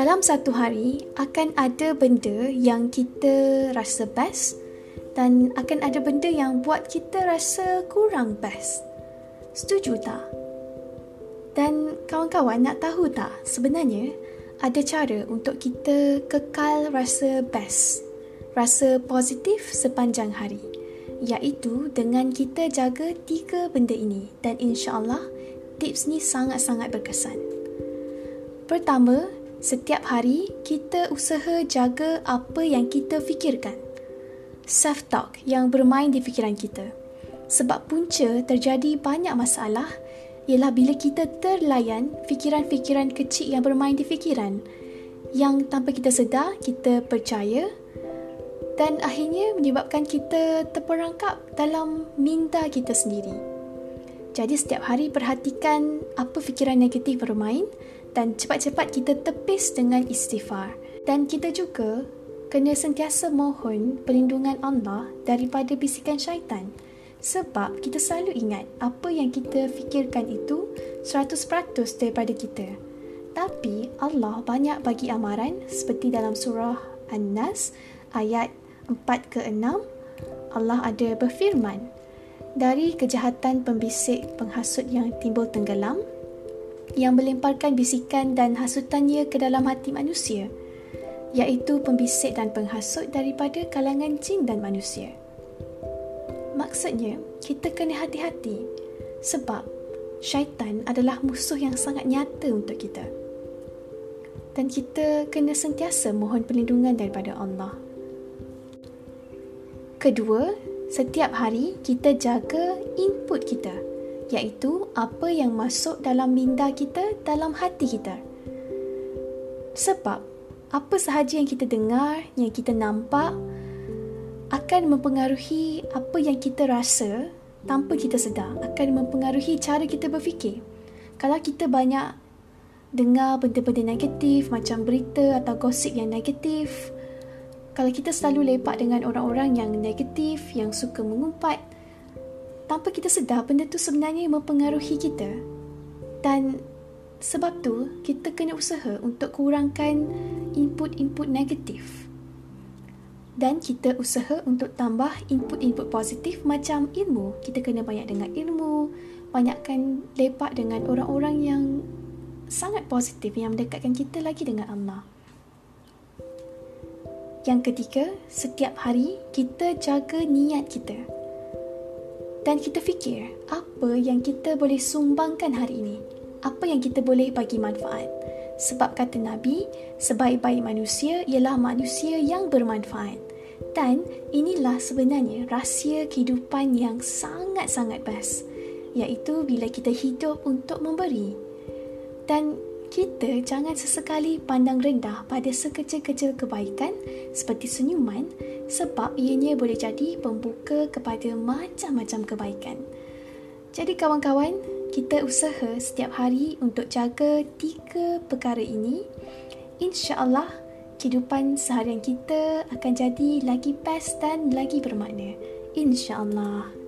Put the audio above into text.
dalam satu hari akan ada benda yang kita rasa best dan akan ada benda yang buat kita rasa kurang best. Setuju tak? Dan kawan-kawan nak tahu tak sebenarnya ada cara untuk kita kekal rasa best, rasa positif sepanjang hari. Iaitu dengan kita jaga tiga benda ini dan insya-Allah tips ni sangat-sangat berkesan. Pertama, setiap hari kita usaha jaga apa yang kita fikirkan. Self-talk yang bermain di fikiran kita. Sebab punca terjadi banyak masalah ialah bila kita terlayan fikiran-fikiran kecil yang bermain di fikiran yang tanpa kita sedar kita percaya dan akhirnya menyebabkan kita terperangkap dalam minda kita sendiri. Jadi setiap hari perhatikan apa fikiran negatif bermain dan cepat-cepat kita tepis dengan istighfar. Dan kita juga kena sentiasa mohon perlindungan Allah daripada bisikan syaitan. Sebab kita selalu ingat apa yang kita fikirkan itu 100% daripada kita. Tapi Allah banyak bagi amaran seperti dalam surah An-Nas ayat 4 ke 6 Allah ada berfirman dari kejahatan pembisik penghasut yang timbul tenggelam yang melemparkan bisikan dan hasutannya ke dalam hati manusia iaitu pembisik dan penghasut daripada kalangan jin dan manusia. Maksudnya kita kena hati-hati sebab syaitan adalah musuh yang sangat nyata untuk kita. Dan kita kena sentiasa mohon perlindungan daripada Allah. Kedua, setiap hari kita jaga input kita iaitu apa yang masuk dalam minda kita dalam hati kita. Sebab apa sahaja yang kita dengar, yang kita nampak akan mempengaruhi apa yang kita rasa tanpa kita sedar, akan mempengaruhi cara kita berfikir. Kalau kita banyak dengar benda-benda negatif macam berita atau gosip yang negatif, kalau kita selalu lepak dengan orang-orang yang negatif, yang suka mengumpat, tanpa kita sedar benda tu sebenarnya mempengaruhi kita. Dan sebab tu, kita kena usaha untuk kurangkan input-input negatif. Dan kita usaha untuk tambah input-input positif macam ilmu. Kita kena banyak dengar ilmu, banyakkan lepak dengan orang-orang yang sangat positif yang mendekatkan kita lagi dengan Allah. Yang ketiga, setiap hari kita jaga niat kita. Dan kita fikir apa yang kita boleh sumbangkan hari ini. Apa yang kita boleh bagi manfaat. Sebab kata Nabi, sebaik-baik manusia ialah manusia yang bermanfaat. Dan inilah sebenarnya rahsia kehidupan yang sangat-sangat best. Iaitu bila kita hidup untuk memberi. Dan kita jangan sesekali pandang rendah pada sekecil-kecil kebaikan seperti senyuman sebab ianya boleh jadi pembuka kepada macam-macam kebaikan. Jadi kawan-kawan, kita usaha setiap hari untuk jaga tiga perkara ini. InsyaAllah, kehidupan seharian kita akan jadi lagi best dan lagi bermakna. InsyaAllah.